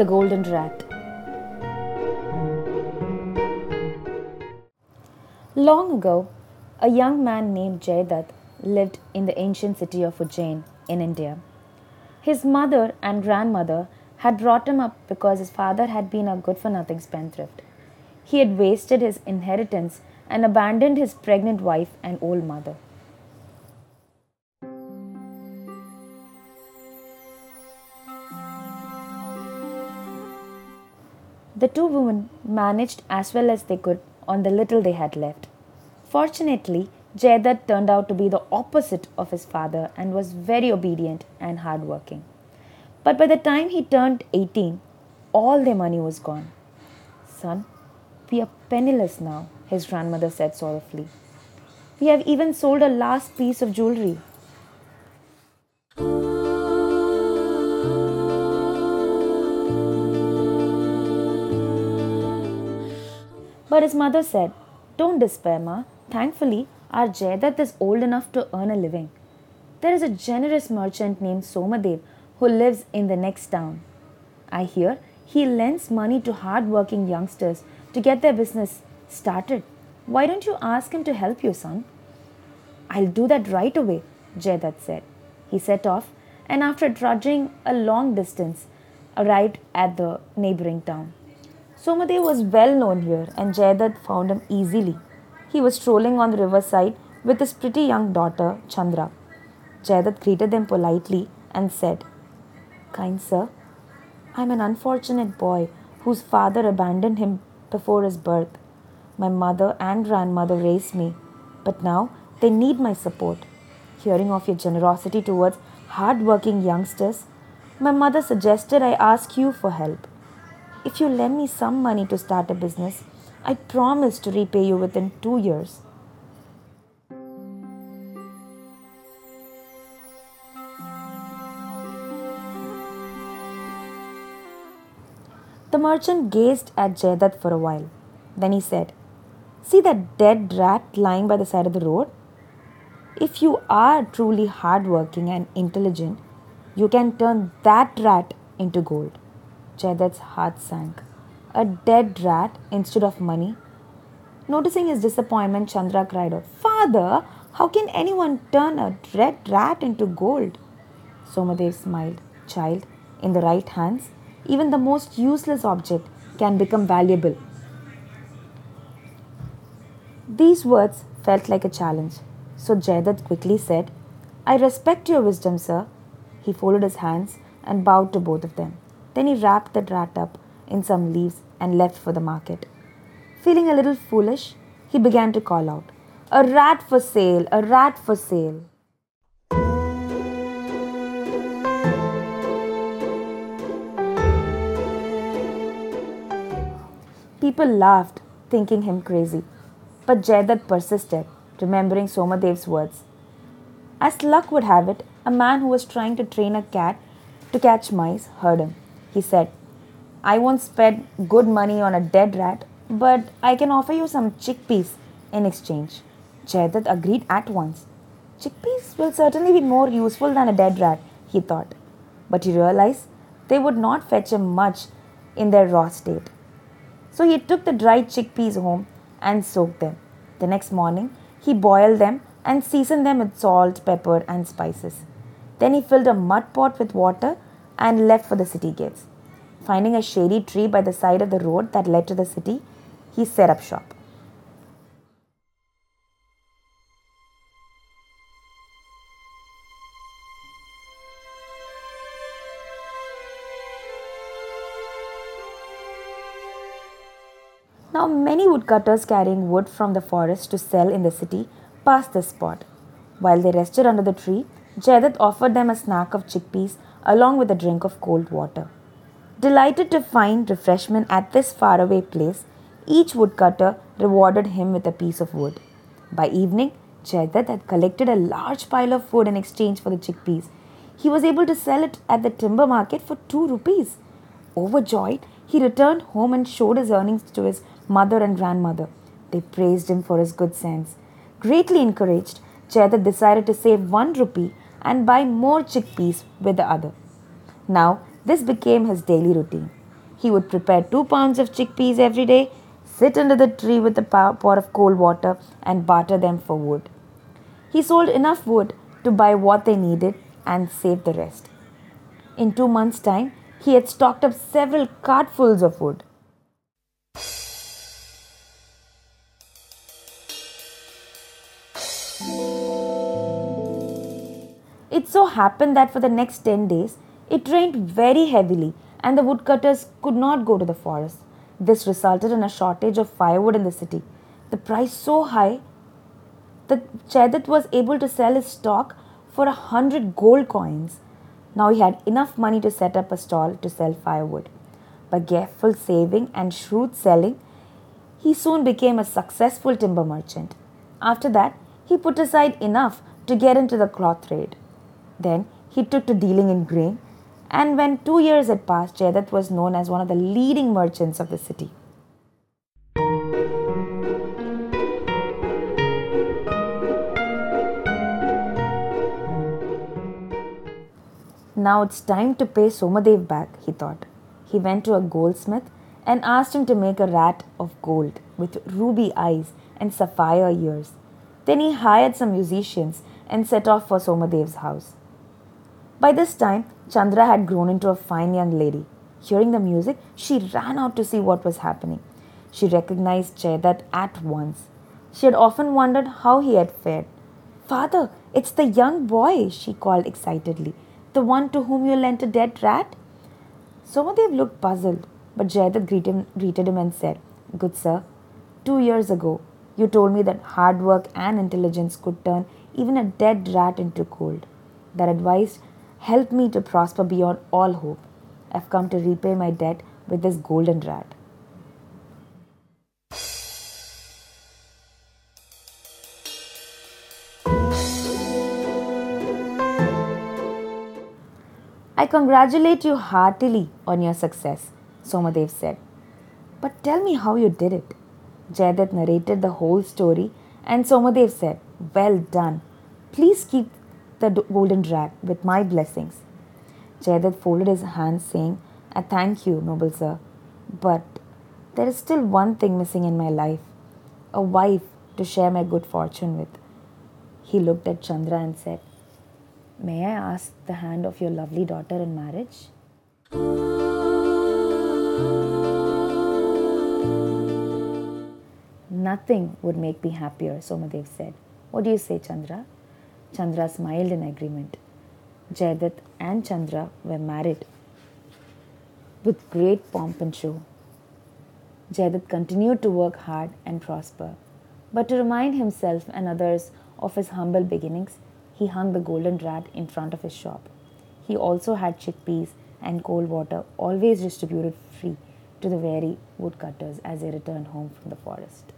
The Golden Rat. Long ago, a young man named Jaydat lived in the ancient city of Ujjain in India. His mother and grandmother had brought him up because his father had been a good for nothing spendthrift. He had wasted his inheritance and abandoned his pregnant wife and old mother. The two women managed as well as they could on the little they had left. Fortunately, Jaydat turned out to be the opposite of his father and was very obedient and hardworking. But by the time he turned 18, all their money was gone. Son, we are penniless now, his grandmother said sorrowfully. We have even sold a last piece of jewelry. But his mother said, Don't despair, Ma. Thankfully, our Jaydat is old enough to earn a living. There is a generous merchant named Somadev who lives in the next town. I hear he lends money to hard-working youngsters to get their business started. Why don't you ask him to help you, son? I'll do that right away, Jaydat said. He set off and after trudging a long distance, arrived at the neighboring town. Somadev was well known here and Jaydat found him easily. He was strolling on the riverside with his pretty young daughter, Chandra. Jaydat greeted them politely and said, Kind sir, I am an unfortunate boy whose father abandoned him before his birth. My mother and grandmother raised me, but now they need my support. Hearing of your generosity towards hard-working youngsters, my mother suggested I ask you for help. If you lend me some money to start a business, I promise to repay you within two years. The merchant gazed at Jaydat for a while. Then he said, See that dead rat lying by the side of the road? If you are truly hardworking and intelligent, you can turn that rat into gold. Jaydat's heart sank. A dead rat instead of money? Noticing his disappointment, Chandra cried out, Father, how can anyone turn a dead rat into gold? Somadev smiled. Child, in the right hands, even the most useless object can become valuable. These words felt like a challenge, so Jaydat quickly said, I respect your wisdom, sir. He folded his hands and bowed to both of them. Then he wrapped the rat up in some leaves and left for the market. Feeling a little foolish, he began to call out, A rat for sale, a rat for sale. People laughed, thinking him crazy. But Jaydat persisted, remembering Somadev's words. As luck would have it, a man who was trying to train a cat to catch mice heard him. He said, I won't spend good money on a dead rat, but I can offer you some chickpeas in exchange. Jaydat agreed at once. Chickpeas will certainly be more useful than a dead rat, he thought. But he realized they would not fetch him much in their raw state. So he took the dried chickpeas home and soaked them. The next morning, he boiled them and seasoned them with salt, pepper, and spices. Then he filled a mud pot with water and left for the city gates. Finding a shady tree by the side of the road that led to the city, he set up shop. Now, many woodcutters carrying wood from the forest to sell in the city passed this spot. While they rested under the tree, Jaydat offered them a snack of chickpeas along with a drink of cold water. Delighted to find refreshment at this faraway place, each woodcutter rewarded him with a piece of wood. By evening, Jaydat had collected a large pile of wood in exchange for the chickpeas. He was able to sell it at the timber market for two rupees. Overjoyed, he returned home and showed his earnings to his mother and grandmother. They praised him for his good sense. Greatly encouraged, Jaydat decided to save one rupee and buy more chickpeas with the other. Now, this became his daily routine. He would prepare two pounds of chickpeas every day, sit under the tree with a pot of cold water, and barter them for wood. He sold enough wood to buy what they needed and save the rest. In two months' time, he had stocked up several cartfuls of wood. So happened that for the next 10 days, it rained very heavily and the woodcutters could not go to the forest. This resulted in a shortage of firewood in the city. The price so high that Jaidat was able to sell his stock for a hundred gold coins. Now he had enough money to set up a stall to sell firewood. By careful saving and shrewd selling, he soon became a successful timber merchant. After that, he put aside enough to get into the cloth trade. Then he took to dealing in grain, and when two years had passed, Jaidat was known as one of the leading merchants of the city. Now it's time to pay Somadev back, he thought. He went to a goldsmith and asked him to make a rat of gold with ruby eyes and sapphire ears. Then he hired some musicians and set off for Somadev's house. By this time, Chandra had grown into a fine young lady. Hearing the music, she ran out to see what was happening. She recognized Jaidat at once. She had often wondered how he had fared. Father, it's the young boy, she called excitedly. The one to whom you lent a dead rat? Somadev looked puzzled, but Jaidat greeted, greeted him and said, Good sir, two years ago, you told me that hard work and intelligence could turn even a dead rat into gold. That advice Help me to prosper beyond all hope. I've come to repay my debt with this golden rat. I congratulate you heartily on your success, Somadev said. But tell me how you did it. Jaidat narrated the whole story and Somadev said, Well done. Please keep the golden rat with my blessings. Jaidat folded his hands, saying, I thank you, noble sir, but there is still one thing missing in my life a wife to share my good fortune with. He looked at Chandra and said, May I ask the hand of your lovely daughter in marriage? Nothing would make me happier, Somadev said. What do you say, Chandra? Chandra smiled in agreement. Jaidat and Chandra were married with great pomp and show. Jaidat continued to work hard and prosper, but to remind himself and others of his humble beginnings, he hung the golden rat in front of his shop. He also had chickpeas and cold water always distributed free to the weary woodcutters as they returned home from the forest.